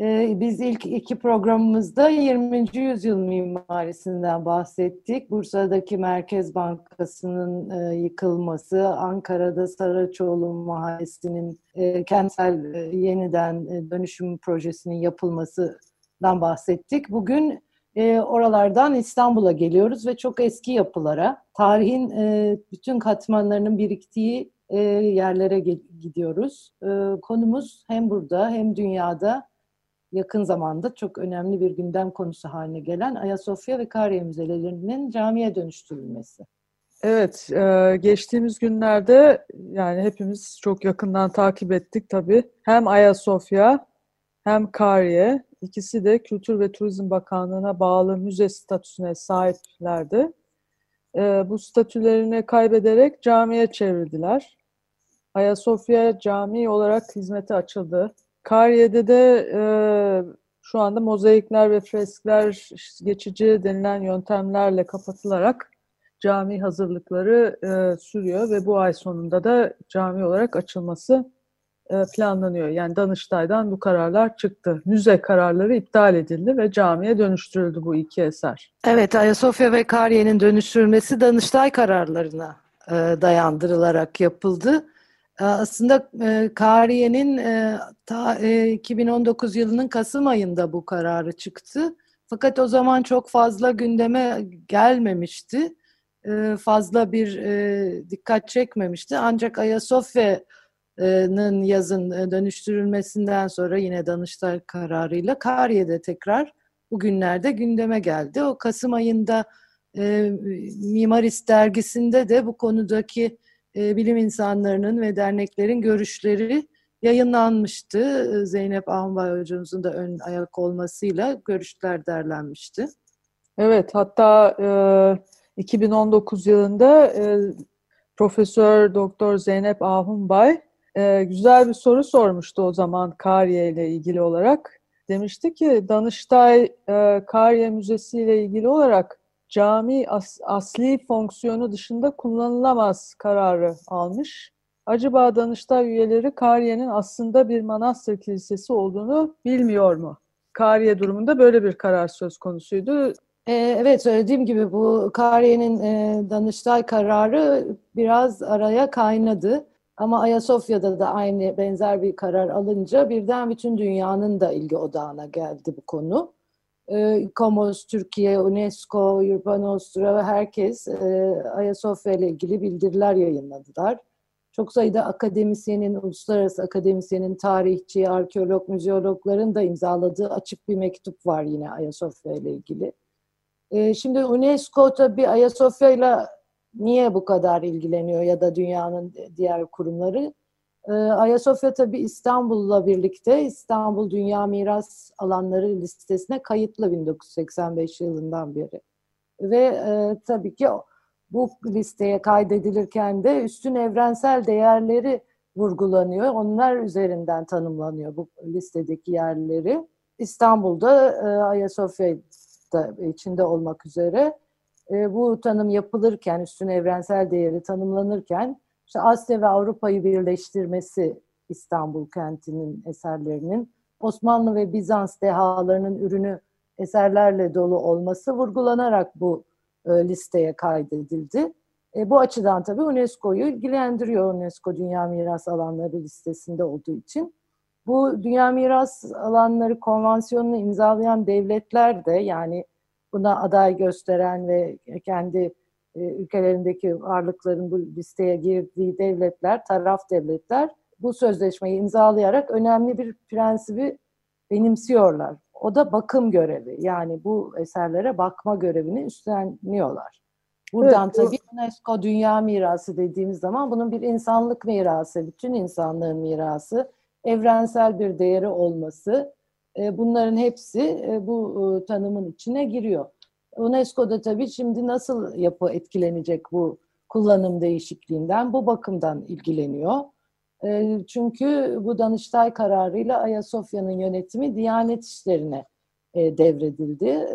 Ee, biz ilk iki programımızda 20. yüzyıl mimarisinden bahsettik. Bursa'daki Merkez Bankası'nın e, yıkılması, Ankara'da Saraçoğlu Mahallesi'nin e, kentsel e, yeniden dönüşüm projesinin yapılmasından bahsettik. Bugün oralardan İstanbul'a geliyoruz ve çok eski yapılara, tarihin bütün katmanlarının biriktiği yerlere gidiyoruz. konumuz hem burada hem dünyada yakın zamanda çok önemli bir gündem konusu haline gelen Ayasofya ve Kariye müzelerinin camiye dönüştürülmesi. Evet, e, geçtiğimiz günlerde yani hepimiz çok yakından takip ettik tabii. Hem Ayasofya hem Kariye ikisi de Kültür ve Turizm Bakanlığı'na bağlı müze statüsüne sahiplerdi. E, bu statülerini kaybederek camiye çevirdiler. Ayasofya cami olarak hizmete açıldı. Kariye'de de e, şu anda mozaikler ve freskler geçici denilen yöntemlerle kapatılarak cami hazırlıkları e, sürüyor ve bu ay sonunda da cami olarak açılması e, planlanıyor. Yani Danıştay'dan bu kararlar çıktı. Müze kararları iptal edildi ve camiye dönüştürüldü bu iki eser. Evet, Ayasofya ve Kariye'nin dönüştürülmesi Danıştay kararlarına e, dayandırılarak yapıldı. Ee, aslında e, Kariye'nin e, ta e, 2019 yılının Kasım ayında bu kararı çıktı. Fakat o zaman çok fazla gündeme gelmemişti. E, fazla bir e, dikkat çekmemişti. Ancak Ayasofya'nın yazın e, dönüştürülmesinden sonra yine Danıştay kararıyla Kariye'de tekrar bugünlerde gündeme geldi. O Kasım ayında e, Mimarist dergisinde de bu konudaki e, bilim insanlarının ve derneklerin görüşleri yayınlanmıştı. E, Zeynep Ahmbay hocamızın da ön ayak olmasıyla görüşler derlenmişti. Evet, hatta e, 2019 yılında e, Profesör Doktor Zeynep Ahumbay e, güzel bir soru sormuştu o zaman Kariye ile ilgili olarak. Demişti ki Danıştay e, Kariye Müzesi ile ilgili olarak cami as, asli fonksiyonu dışında kullanılamaz kararı almış. Acaba Danıştay üyeleri Kariye'nin aslında bir manastır kilisesi olduğunu bilmiyor mu? Kariye durumunda böyle bir karar söz konusuydu. Ee, evet söylediğim gibi bu Kariye'nin e, Danıştay kararı biraz araya kaynadı. Ama Ayasofya'da da aynı benzer bir karar alınca birden bütün dünyanın da ilgi odağına geldi bu konu e, İKOMOS, Türkiye, UNESCO, Urban Nostra ve herkes e, Ayasofya ile ilgili bildiriler yayınladılar. Çok sayıda akademisyenin, uluslararası akademisyenin, tarihçi, arkeolog, müzeologların da imzaladığı açık bir mektup var yine Ayasofya ile ilgili. E, şimdi UNESCO tabii Ayasofya ile niye bu kadar ilgileniyor ya da dünyanın diğer kurumları? Ee, Ayasofya tabii İstanbul'la birlikte İstanbul Dünya Miras Alanları listesine kayıtlı 1985 yılından beri. Ve e, tabii ki bu listeye kaydedilirken de üstün evrensel değerleri vurgulanıyor. Onlar üzerinden tanımlanıyor bu listedeki yerleri. İstanbul'da e, Ayasofya da içinde olmak üzere e, bu tanım yapılırken, üstün evrensel değeri tanımlanırken işte Asya ve Avrupa'yı birleştirmesi İstanbul kentinin eserlerinin Osmanlı ve Bizans dehalarının ürünü eserlerle dolu olması vurgulanarak bu e, listeye kaydedildi. E, bu açıdan tabii UNESCO'yu ilgilendiriyor UNESCO Dünya Miras Alanları listesinde olduğu için. Bu Dünya Miras Alanları Konvansiyonu'nu imzalayan devletler de yani buna aday gösteren ve kendi e, ülkelerindeki varlıkların bu listeye girdiği devletler, taraf devletler bu sözleşmeyi imzalayarak önemli bir prensibi benimsiyorlar. O da bakım görevi. Yani bu eserlere bakma görevini üstleniyorlar. Buradan evet, tabii UNESCO Dünya Mirası dediğimiz zaman bunun bir insanlık mirası, bütün insanlığın mirası, evrensel bir değeri olması, E, bunların hepsi e, bu tanımın içine giriyor. UNESCO'da tabii şimdi nasıl yapı etkilenecek bu kullanım değişikliğinden bu bakımdan ilgileniyor. Çünkü bu Danıştay kararıyla Ayasofya'nın yönetimi Diyanet İşleri'ne devredildi.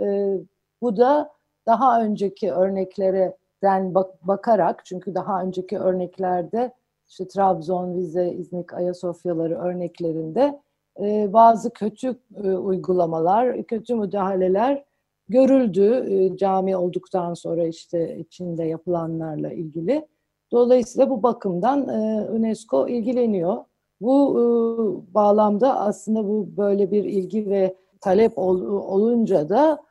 Bu da daha önceki örneklerden bakarak çünkü daha önceki örneklerde işte Trabzon, Vize, İznik, Ayasofyaları örneklerinde e, bazı kötü e, uygulamalar, kötü müdahaleler görüldü e, cami olduktan sonra işte içinde yapılanlarla ilgili. Dolayısıyla bu bakımdan UNESCO ilgileniyor. Bu bağlamda aslında bu böyle bir ilgi ve talep olunca da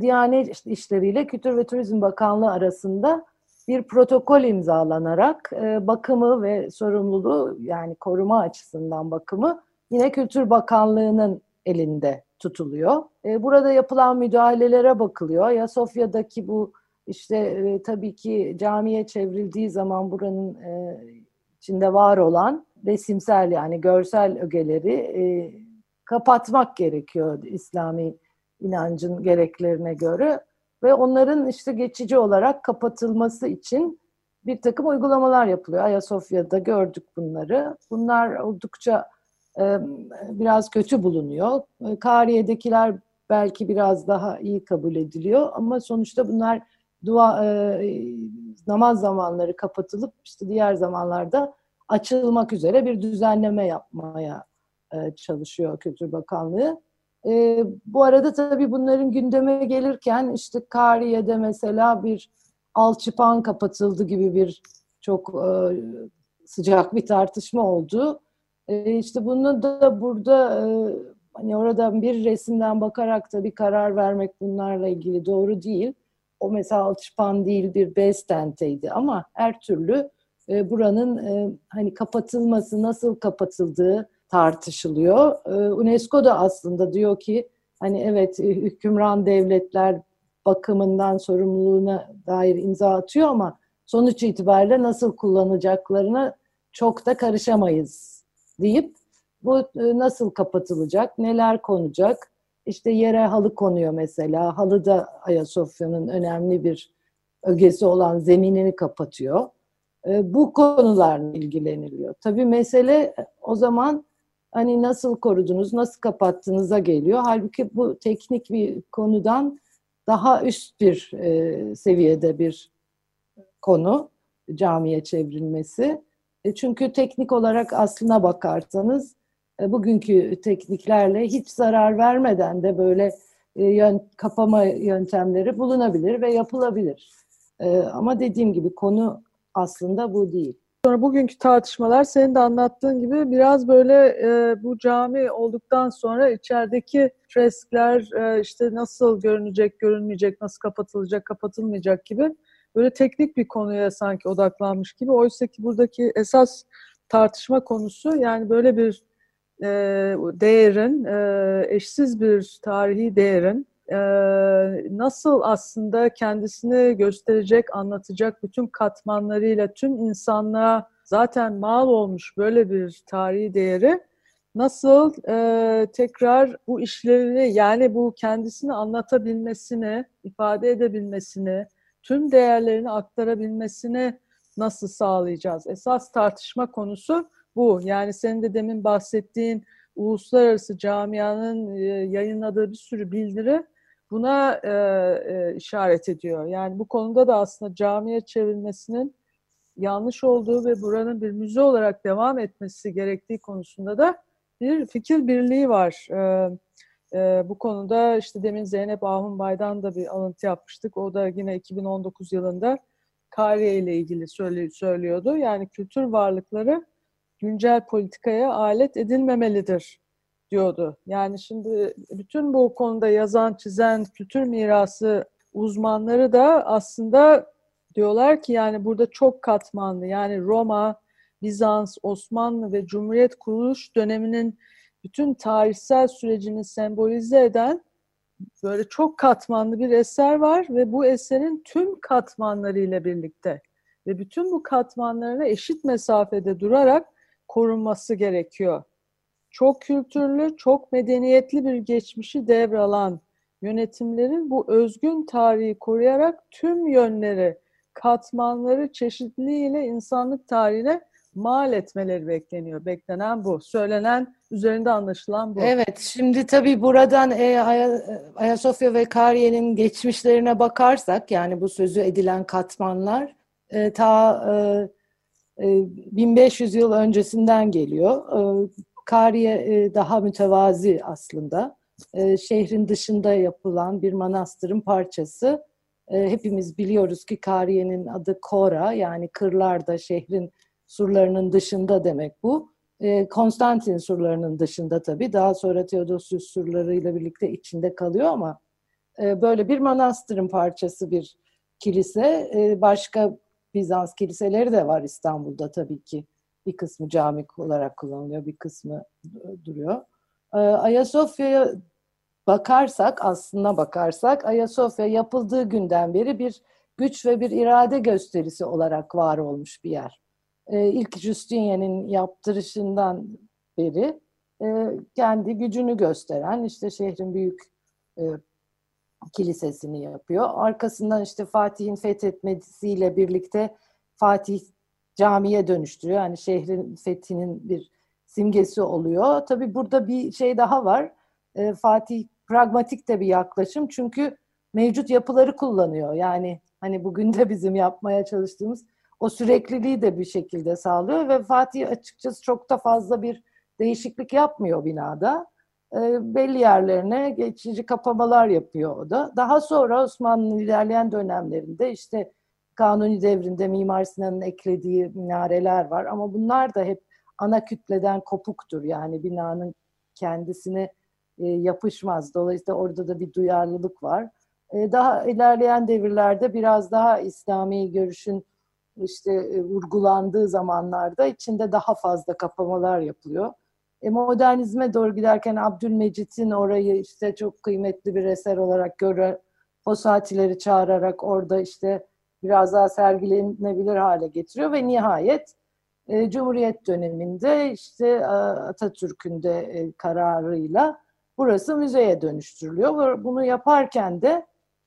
Diyanet İşleri Kültür ve Turizm Bakanlığı arasında bir protokol imzalanarak bakımı ve sorumluluğu yani koruma açısından bakımı yine Kültür Bakanlığı'nın elinde tutuluyor. E, burada yapılan müdahalelere bakılıyor. Ya Sofya'daki bu işte e, tabii ki camiye çevrildiği zaman buranın e, içinde var olan resimsel yani görsel ögeleri kapatmak gerekiyor İslami inancın gereklerine göre ve onların işte geçici olarak kapatılması için bir takım uygulamalar yapılıyor. Ayasofya'da gördük bunları. Bunlar oldukça biraz kötü bulunuyor. Kariye'dekiler belki biraz daha iyi kabul ediliyor ama sonuçta bunlar dua namaz zamanları kapatılıp işte diğer zamanlarda açılmak üzere bir düzenleme yapmaya çalışıyor Kültür Bakanlığı. bu arada tabii bunların gündeme gelirken işte Kariye'de mesela bir alçıpan kapatıldı gibi bir çok sıcak bir tartışma oldu. E, işte bunu da burada e, hani oradan bir resimden bakarak da bir karar vermek bunlarla ilgili doğru değil. O mesela alçıpan değil bir bez tenteydi ama her türlü e, buranın e, hani kapatılması nasıl kapatıldığı tartışılıyor. UNESCO da aslında diyor ki hani evet hükümran devletler bakımından sorumluluğuna dair imza atıyor ama sonuç itibariyle nasıl kullanacaklarına çok da karışamayız deyip bu e, nasıl kapatılacak, neler konacak? İşte yere halı konuyor mesela. Halı da Ayasofya'nın önemli bir ögesi olan zeminini kapatıyor. E, bu konularla ilgileniliyor. Tabii mesele e, o zaman hani nasıl korudunuz, nasıl kapattığınıza geliyor. Halbuki bu teknik bir konudan daha üst bir seviyede bir konu camiye çevrilmesi. E, çünkü teknik olarak aslına bakarsanız e, bugünkü tekniklerle hiç zarar vermeden de böyle e, yön, kapama yöntemleri bulunabilir ve yapılabilir. Ama dediğim gibi konu aslında bu değil. Sonra bugünkü tartışmalar senin de anlattığın gibi biraz böyle e, bu cami olduktan sonra içerideki freskler e, işte nasıl görünecek, görünmeyecek, nasıl kapatılacak, kapatılmayacak gibi böyle teknik bir konuya sanki odaklanmış gibi. Oysa ki buradaki esas tartışma konusu yani böyle bir e, değerin, e, eşsiz bir tarihi değerin e, nasıl aslında kendisini gösterecek, anlatacak bütün katmanlarıyla tüm insanlığa zaten mal olmuş böyle bir tarihi değeri nasıl e, tekrar bu işlevini yani bu kendisini anlatabilmesini, ifade edebilmesini, tüm değerlerini aktarabilmesini nasıl sağlayacağız? Esas tartışma konusu bu. Yani senin de demin bahsettiğin uluslararası camianın e, yayınladığı bir sürü bildiri buna e, e, işaret ediyor. Yani bu konuda da aslında camiye çevrilmesinin yanlış olduğu ve buranın bir müze olarak devam etmesi gerektiği konusunda da bir fikir birliği var. E, e, bu konuda işte demin Zeynep Ahunbay'dan da bir alıntı yapmıştık. O da yine 2019 yılında Kariye ile ilgili söyle, söylüyordu. Yani kültür varlıkları güncel politikaya alet edilmemelidir diyordu. Yani şimdi bütün bu konuda yazan, çizen kültür mirası uzmanları da aslında diyorlar ki yani burada çok katmanlı. Yani Roma, Bizans, Osmanlı ve Cumhuriyet kuruluş döneminin bütün tarihsel sürecini sembolize eden böyle çok katmanlı bir eser var ve bu eserin tüm katmanlarıyla birlikte ve bütün bu katmanlarına eşit mesafede durarak korunması gerekiyor. çok kültürlü, çok medeniyetli bir geçmişi devralan yönetimlerin bu özgün tarihi koruyarak tüm yönleri, katmanları, çeşitliliğiyle insanlık tarihine mal etmeleri bekleniyor. Beklenen bu. Söylenen, üzerinde anlaşılan bu. Evet, şimdi tabii buradan e, Ayasofya ve Kariye'nin geçmişlerine bakarsak, yani bu sözü edilen katmanlar e, ta e, e, 1500 yıl öncesinden geliyor. E, Kariye e, daha mütevazi aslında. E, şehrin dışında yapılan bir manastırın parçası. E, hepimiz biliyoruz ki Kariye'nin adı Kora, yani kırlarda şehrin surlarının dışında demek bu. E, Konstantin surlarının dışında tabii. Daha sonra Theodosius surlarıyla birlikte içinde kalıyor ama e, böyle bir manastırın parçası bir kilise. E, başka Bizans kiliseleri de var İstanbul'da tabii ki. Bir kısmı cami olarak kullanılıyor, bir kısmı duruyor. Ayasofya'ya bakarsak, aslına bakarsak Ayasofya yapıldığı günden beri bir güç ve bir irade gösterisi olarak var olmuş bir yer e, ilk Justinian'in yaptırışından beri e, kendi gücünü gösteren işte şehrin büyük e, kilisesini yapıyor. Arkasından işte Fatih'in fethetmesiyle birlikte Fatih camiye dönüştürüyor. Yani şehrin fethinin bir simgesi oluyor. Tabii burada bir şey daha var. E, Fatih pragmatik de bir yaklaşım. Çünkü mevcut yapıları kullanıyor. Yani hani bugün de bizim yapmaya çalıştığımız o sürekliliği de bir şekilde sağlıyor ve Fatih açıkçası çok da fazla bir değişiklik yapmıyor binada. E, belli yerlerine geçici kapamalar yapıyor o da. Daha sonra Osmanlı'nın ilerleyen dönemlerinde işte Kanuni devrinde Mimar Sinan'ın eklediği minareler var ama bunlar da hep ana kütleden kopuktur. Yani binanın kendisine e, yapışmaz. Dolayısıyla orada da bir duyarlılık var. E, daha ilerleyen devirlerde biraz daha İslami görüşün işte e, vurgulandığı zamanlarda içinde daha fazla kapamalar yapılıyor. E, modernizme doğru giderken Abdülmecit'in orayı işte çok kıymetli bir eser olarak göre Fosatileri çağırarak orada işte biraz daha sergilenebilir hale getiriyor ve nihayet e, Cumhuriyet döneminde işte e, Atatürk'ün de e, kararıyla burası müzeye dönüştürülüyor. Bunu yaparken de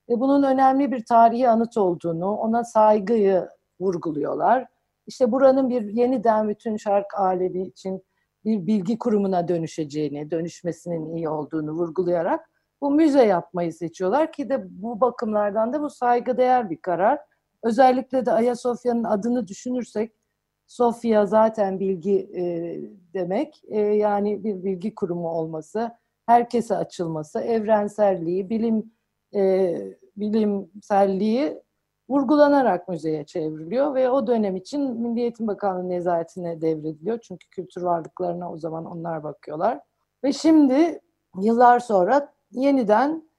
e, bunun önemli bir tarihi anıt olduğunu, ona saygıyı vurguluyorlar. İşte buranın bir yeniden bütün şark alemi için bir bilgi kurumuna dönüşeceğini, dönüşmesinin iyi olduğunu vurgulayarak bu müze yapmayı seçiyorlar ki de bu bakımlardan da bu saygıdeğer bir karar. Özellikle de Ayasofya'nın adını düşünürsek Sofya zaten bilgi e, demek. E, yani bir bilgi kurumu olması, herkese açılması, evrenselliği, bilim e, bilimselliği vurgulanarak müzeye çevriliyor ve o dönem için Milli Eğitim Bakanlığı nezaretine devrediliyor. Çünkü kültür varlıklarına o zaman onlar bakıyorlar. Ve şimdi yıllar sonra yeniden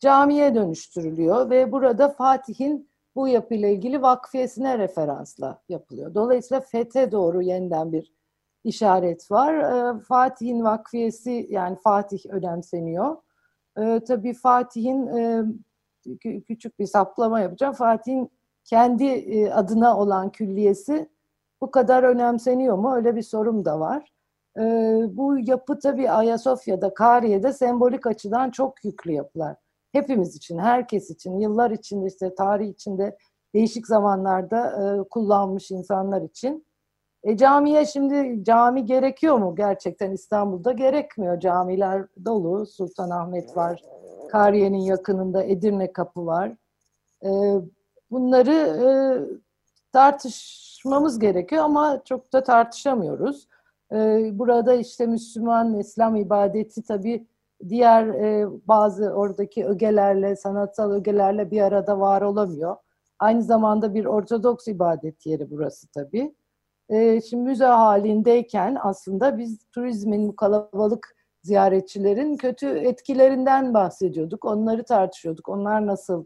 camiye dönüştürülüyor ve burada Fatih'in bu yapıyla ilgili vakfiyesine referansla yapılıyor. Dolayısıyla fethe doğru yeniden bir işaret var. Ee, Fatih'in vakfiyesi yani Fatih önemseniyor. Ee, tabii Fatih'in e, küçük bir saplama yapacağım. Fatih'in kendi e, adına olan külliyesi bu kadar önemseniyor mu? Öyle bir sorum da var. E, bu yapı tabii Ayasofya'da, Kariye'de sembolik açıdan çok yüklü yapılar. Hepimiz için, herkes için, yıllar içinde işte tarih içinde değişik zamanlarda e, kullanmış insanlar için. E, camiye şimdi cami gerekiyor mu gerçekten İstanbul'da? Gerekmiyor. Camiler dolu. Sultanahmet var, Kariye'nin yakınında Edirne Kapı var. E, bunları e, tartışmamız gerekiyor ama çok da tartışamıyoruz. E, burada işte Müslüman İslam ibadeti tabii diğer e, bazı oradaki ögelerle, sanatsal ögelerle bir arada var olamıyor. Aynı zamanda bir Ortodoks ibadet yeri burası tabii. E, şimdi müze halindeyken aslında biz turizmin bu kalabalık ziyaretçilerin kötü etkilerinden bahsediyorduk. Onları tartışıyorduk. Onlar nasıl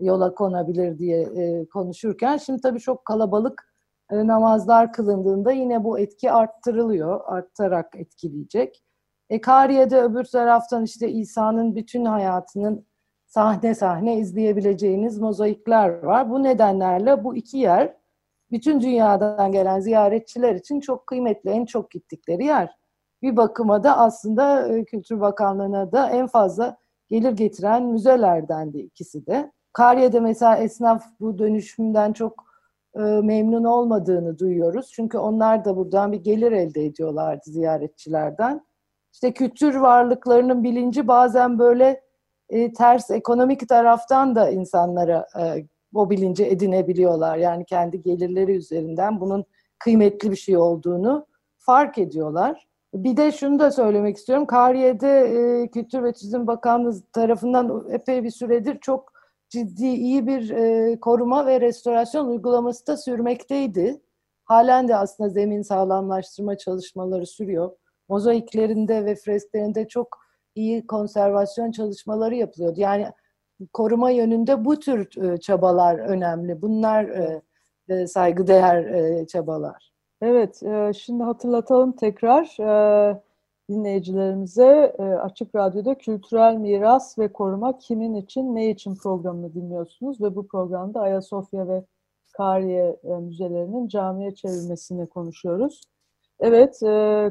yola konabilir diye e, konuşurken şimdi tabii çok kalabalık e, namazlar kılındığında yine bu etki arttırılıyor. Artarak etkileyecek. E, Kariye'de öbür taraftan işte İsa'nın bütün hayatının sahne sahne izleyebileceğiniz mozaikler var. Bu nedenlerle bu iki yer bütün dünyadan gelen ziyaretçiler için çok kıymetli, en çok gittikleri yer. Bir bakıma da aslında Kültür Bakanlığı'na da en fazla gelir getiren müzelerden de ikisi de. Kariye'de mesela esnaf bu dönüşümden çok e, memnun olmadığını duyuyoruz. Çünkü onlar da buradan bir gelir elde ediyorlardı ziyaretçilerden. İşte kültür varlıklarının bilinci bazen böyle e, ters ekonomik taraftan da insanlara e, o bilinci edinebiliyorlar. Yani kendi gelirleri üzerinden bunun kıymetli bir şey olduğunu fark ediyorlar. Bir de şunu da söylemek istiyorum. Kariye'de e, Kültür ve Turizm Bakanlığı tarafından epey bir süredir çok ciddi iyi bir e, koruma ve restorasyon uygulaması da sürmekteydi. Halen de aslında zemin sağlamlaştırma çalışmaları sürüyor. Mozaiklerinde ve fresklerinde çok iyi konservasyon çalışmaları yapılıyordu. Yani koruma yönünde bu tür e, çabalar önemli. Bunlar e, e, saygıdeğer e, çabalar. Evet, e, şimdi hatırlatalım tekrar e, dinleyicilerimize e, Açık Radyo'da Kültürel Miras ve Koruma Kimin için Ne için programını dinliyorsunuz ve bu programda Ayasofya ve Kariye müzelerinin camiye çevrilmesini konuşuyoruz. Evet,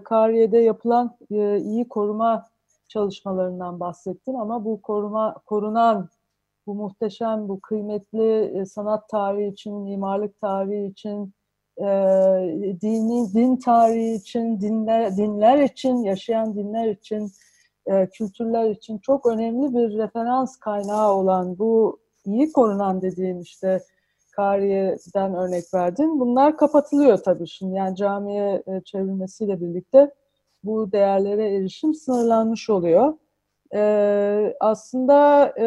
Kariye'de yapılan iyi koruma çalışmalarından bahsettin ama bu koruma korunan bu muhteşem, bu kıymetli sanat tarihi için, mimarlık tarihi için, e, dini din tarihi için, dinler, dinler için, yaşayan dinler için, e, kültürler için çok önemli bir referans kaynağı olan bu iyi korunan dediğim işte Kariye'den örnek verdin. Bunlar kapatılıyor tabii şimdi. Yani camiye çevrilmesiyle birlikte bu değerlere erişim sınırlanmış oluyor. Ee, aslında e,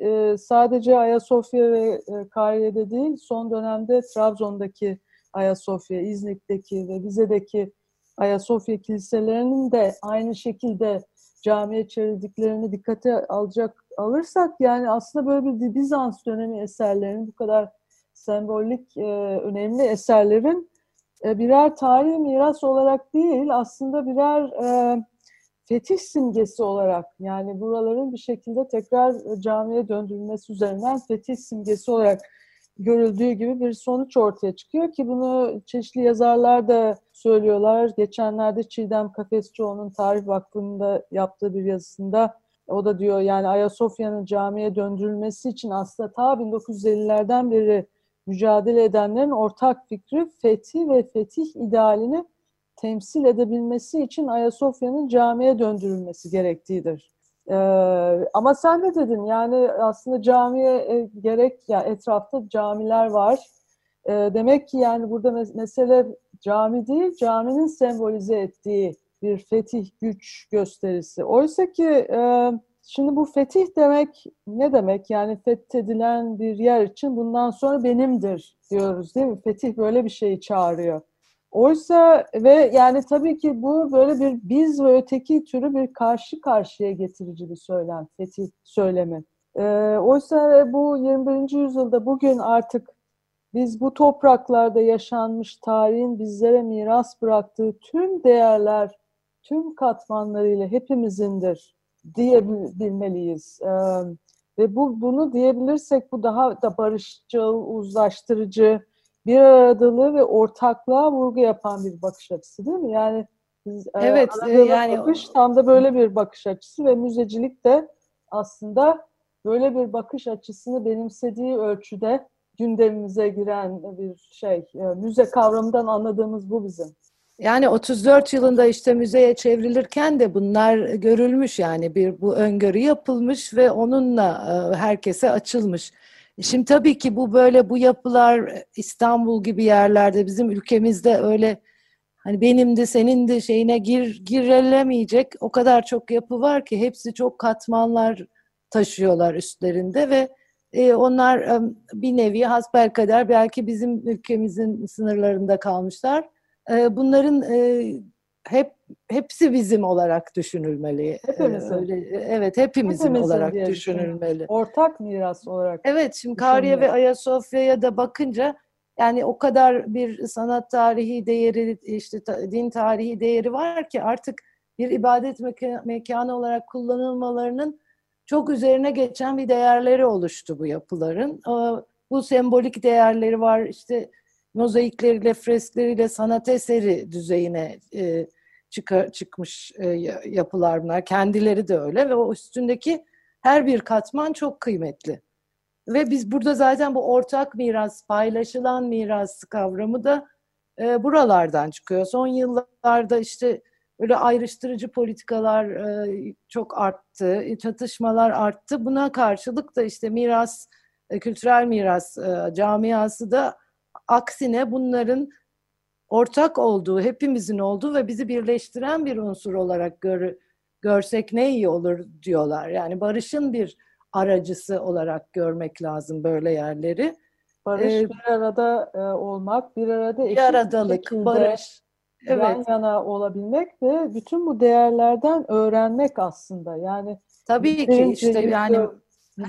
e, sadece Ayasofya ve e, Kariye'de değil, son dönemde Trabzon'daki Ayasofya, İznik'teki ve Rize'deki Ayasofya kiliselerinin de aynı şekilde camiye çevirdiklerini dikkate alacak alırsak yani aslında böyle bir Bizans dönemi eserlerinin bu kadar sembolik e, önemli eserlerin e, birer tarihi miras olarak değil aslında birer e, fetih simgesi olarak yani buraların bir şekilde tekrar camiye döndürülmesi üzerinden fetih simgesi olarak görüldüğü gibi bir sonuç ortaya çıkıyor ki bunu çeşitli yazarlar da söylüyorlar. Geçenlerde Çiğdem Kafesçioğlu'nun Tarih Vakfı'nda yaptığı bir yazısında o da diyor yani Ayasofya'nın camiye döndürülmesi için aslında ta 1950'lerden beri mücadele edenlerin ortak fikri fethi ve fetih idealini temsil edebilmesi için Ayasofya'nın camiye döndürülmesi gerektiğidir. Ee, ama sen de dedin yani aslında camiye e, gerek ya yani etrafta camiler var. E, demek ki yani burada mes- mesele cami değil, caminin sembolize ettiği bir fetih güç gösterisi. Oysa ki e, şimdi bu fetih demek ne demek? Yani fethedilen bir yer için bundan sonra benimdir diyoruz değil mi? Fetih böyle bir şeyi çağırıyor. Oysa ve yani tabii ki bu böyle bir biz ve öteki türü bir karşı karşıya getirici bir söylem, fetih söylemi. Ee, oysa bu 21. yüzyılda bugün artık biz bu topraklarda yaşanmış tarihin bizlere miras bıraktığı tüm değerler, tüm katmanlarıyla hepimizindir diyebilmeliyiz. Ee, ve bu bunu diyebilirsek bu daha da barışçıl, uzlaştırıcı, bir aradalığı ve ortaklığa vurgu yapan bir bakış açısı değil mi? Yani biz, e, evet e, yani bakış tam da böyle bir bakış açısı ve müzecilik de aslında böyle bir bakış açısını benimsediği ölçüde gündemimize giren bir şey. E, müze kavramından anladığımız bu bizim. Yani 34 yılında işte müzeye çevrilirken de bunlar görülmüş yani bir bu öngörü yapılmış ve onunla e, herkese açılmış. Şimdi tabii ki bu böyle bu yapılar İstanbul gibi yerlerde bizim ülkemizde öyle hani benim de senin de şeyine gir girilemeyecek o kadar çok yapı var ki hepsi çok katmanlar taşıyorlar üstlerinde ve e, onlar e, bir nevi hasbelkader belki bizim ülkemizin sınırlarında kalmışlar. E, bunların e, hep hepsi bizim olarak düşünülmeli. Hepimizin. Öyle, evet hepimizin, hepimizin olarak düşünülmeli. Ortak miras olarak. Evet şimdi Kariye ve Ayasofya'ya da bakınca yani o kadar bir sanat tarihi değeri işte din tarihi değeri var ki artık bir ibadet mekanı olarak kullanılmalarının çok üzerine geçen bir değerleri oluştu bu yapıların. Bu sembolik değerleri var işte mozaikleriyle, freskleriyle sanat eseri düzeyine e, çıka, çıkmış e, yapılar bunlar. Kendileri de öyle ve o üstündeki her bir katman çok kıymetli. Ve biz burada zaten bu ortak miras, paylaşılan miras kavramı da e, buralardan çıkıyor. Son yıllarda işte böyle ayrıştırıcı politikalar e, çok arttı, çatışmalar arttı. Buna karşılık da işte miras, e, kültürel miras e, camiası da aksine bunların ortak olduğu, hepimizin olduğu ve bizi birleştiren bir unsur olarak gör, görsek ne iyi olur diyorlar. Yani barışın bir aracısı olarak görmek lazım böyle yerleri. Barış ee, bir arada e, olmak, bir arada bir aradalık, barış. Evet. Yan yana olabilmek ve bütün bu değerlerden öğrenmek aslında. Yani tabii ki işte yani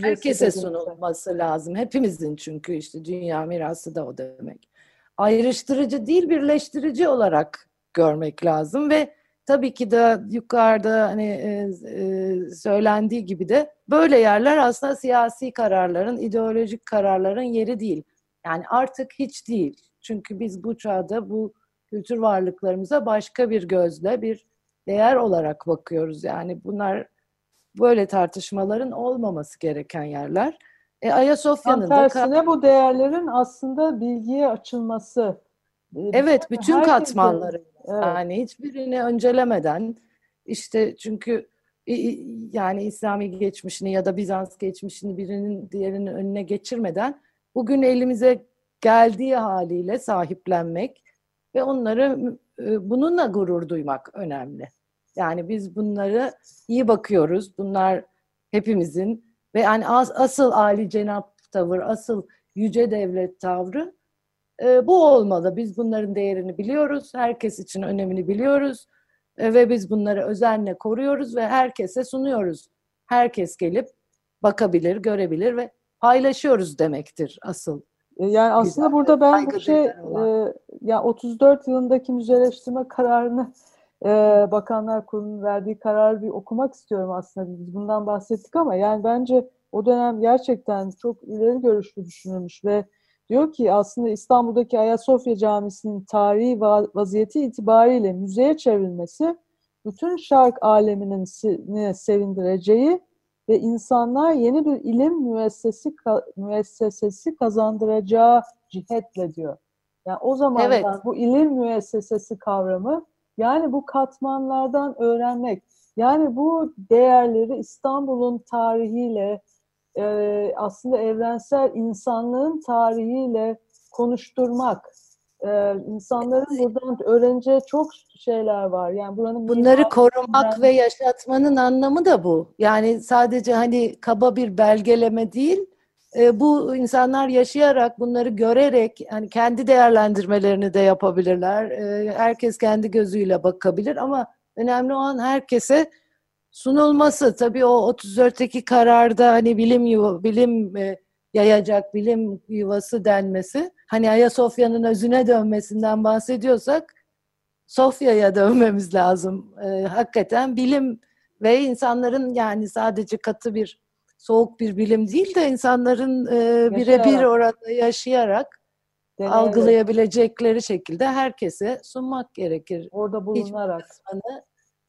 herkese sunulması lazım. Hepimizin çünkü işte dünya mirası da o demek. Ayrıştırıcı değil, birleştirici olarak görmek lazım ve tabii ki de yukarıda hani e, e, söylendiği gibi de böyle yerler aslında siyasi kararların, ideolojik kararların yeri değil. Yani artık hiç değil. Çünkü biz bu çağda bu kültür varlıklarımıza başka bir gözle bir değer olarak bakıyoruz. Yani bunlar böyle tartışmaların olmaması gereken yerler. E, Ayasofya'nın da tersine bu değerlerin aslında bilgiye açılması. E, evet, bütün Herkese, katmanları. Evet. Yani hiçbirini öncelemeden işte çünkü yani İslami geçmişini ya da Bizans geçmişini birinin diğerinin önüne geçirmeden bugün elimize geldiği haliyle sahiplenmek ve onları e, bununla gurur duymak önemli. Yani biz bunları iyi bakıyoruz. Bunlar hepimizin ve yani as, asıl Ali Cenap tavır, asıl yüce devlet tavrı e, bu olmalı. Biz bunların değerini biliyoruz. Herkes için önemini biliyoruz. E, ve biz bunları özenle koruyoruz ve herkese sunuyoruz. Herkes gelip bakabilir, görebilir ve paylaşıyoruz demektir asıl. E, yani aslında burada ben bu şey e, ya 34 yılındaki müzeleştirme kararını e, Bakanlar Kurulu'nun verdiği kararı bir okumak istiyorum aslında. Biz bundan bahsettik ama yani bence o dönem gerçekten çok ileri görüşlü düşünülmüş ve diyor ki aslında İstanbul'daki Ayasofya Camisi'nin tarihi vaziyeti itibariyle müzeye çevrilmesi bütün şark aleminin sevindireceği ve insanlar yeni bir ilim müessesi müessesesi kazandıracağı cihetle diyor. Yani o zaman evet. bu ilim müessesesi kavramı yani bu katmanlardan öğrenmek, yani bu değerleri İstanbul'un tarihiyle, e, aslında evrensel insanlığın tarihiyle konuşturmak. E, insanların buradan öğreneceği çok şeyler var. Yani buranın bunları korumak ve yaşatmanın anlamı da bu. Yani sadece hani kaba bir belgeleme değil, e, bu insanlar yaşayarak, bunları görerek, hani kendi değerlendirmelerini de yapabilirler. E, herkes kendi gözüyle bakabilir ama önemli olan herkese sunulması. Tabii o 34'teki kararda hani bilim yuva, bilim e, yayacak bilim yuvası denmesi. Hani Ayasofya'nın özüne dönmesinden bahsediyorsak Sofya'ya dönmemiz lazım. Hakikaten bilim ve insanların yani sadece katı bir soğuk bir bilim değil de insanların e, birebir orada yaşayarak Deneyerek. algılayabilecekleri şekilde herkese sunmak gerekir. Orada bulunarak.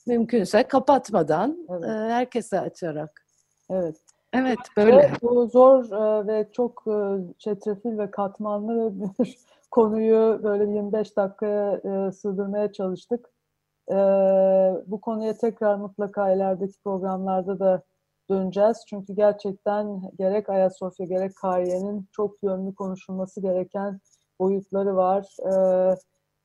Mümkünse kapatmadan evet. e, herkese açarak. Evet. Evet böyle. bu zor e, ve çok e, çetrefil ve katmanlı bir konuyu böyle 25 dakikaya e, sığdırmaya çalıştık. Bu konuya tekrar mutlaka ilerideki programlarda da döneceğiz. Çünkü gerçekten gerek Ayasofya gerek Kariye'nin çok yönlü konuşulması gereken boyutları var. E,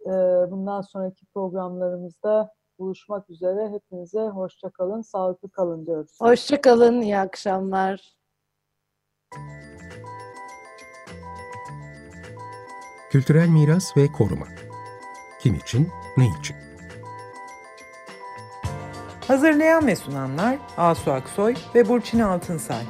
e, bundan sonraki programlarımızda buluşmak üzere. Hepinize hoşça kalın, sağlıklı kalın diyoruz. Hoşça kalın, iyi akşamlar. Kültürel miras ve koruma. Kim için, ne için? Hazırlayan ve sunanlar Asu Aksoy ve Burçin Altınsay.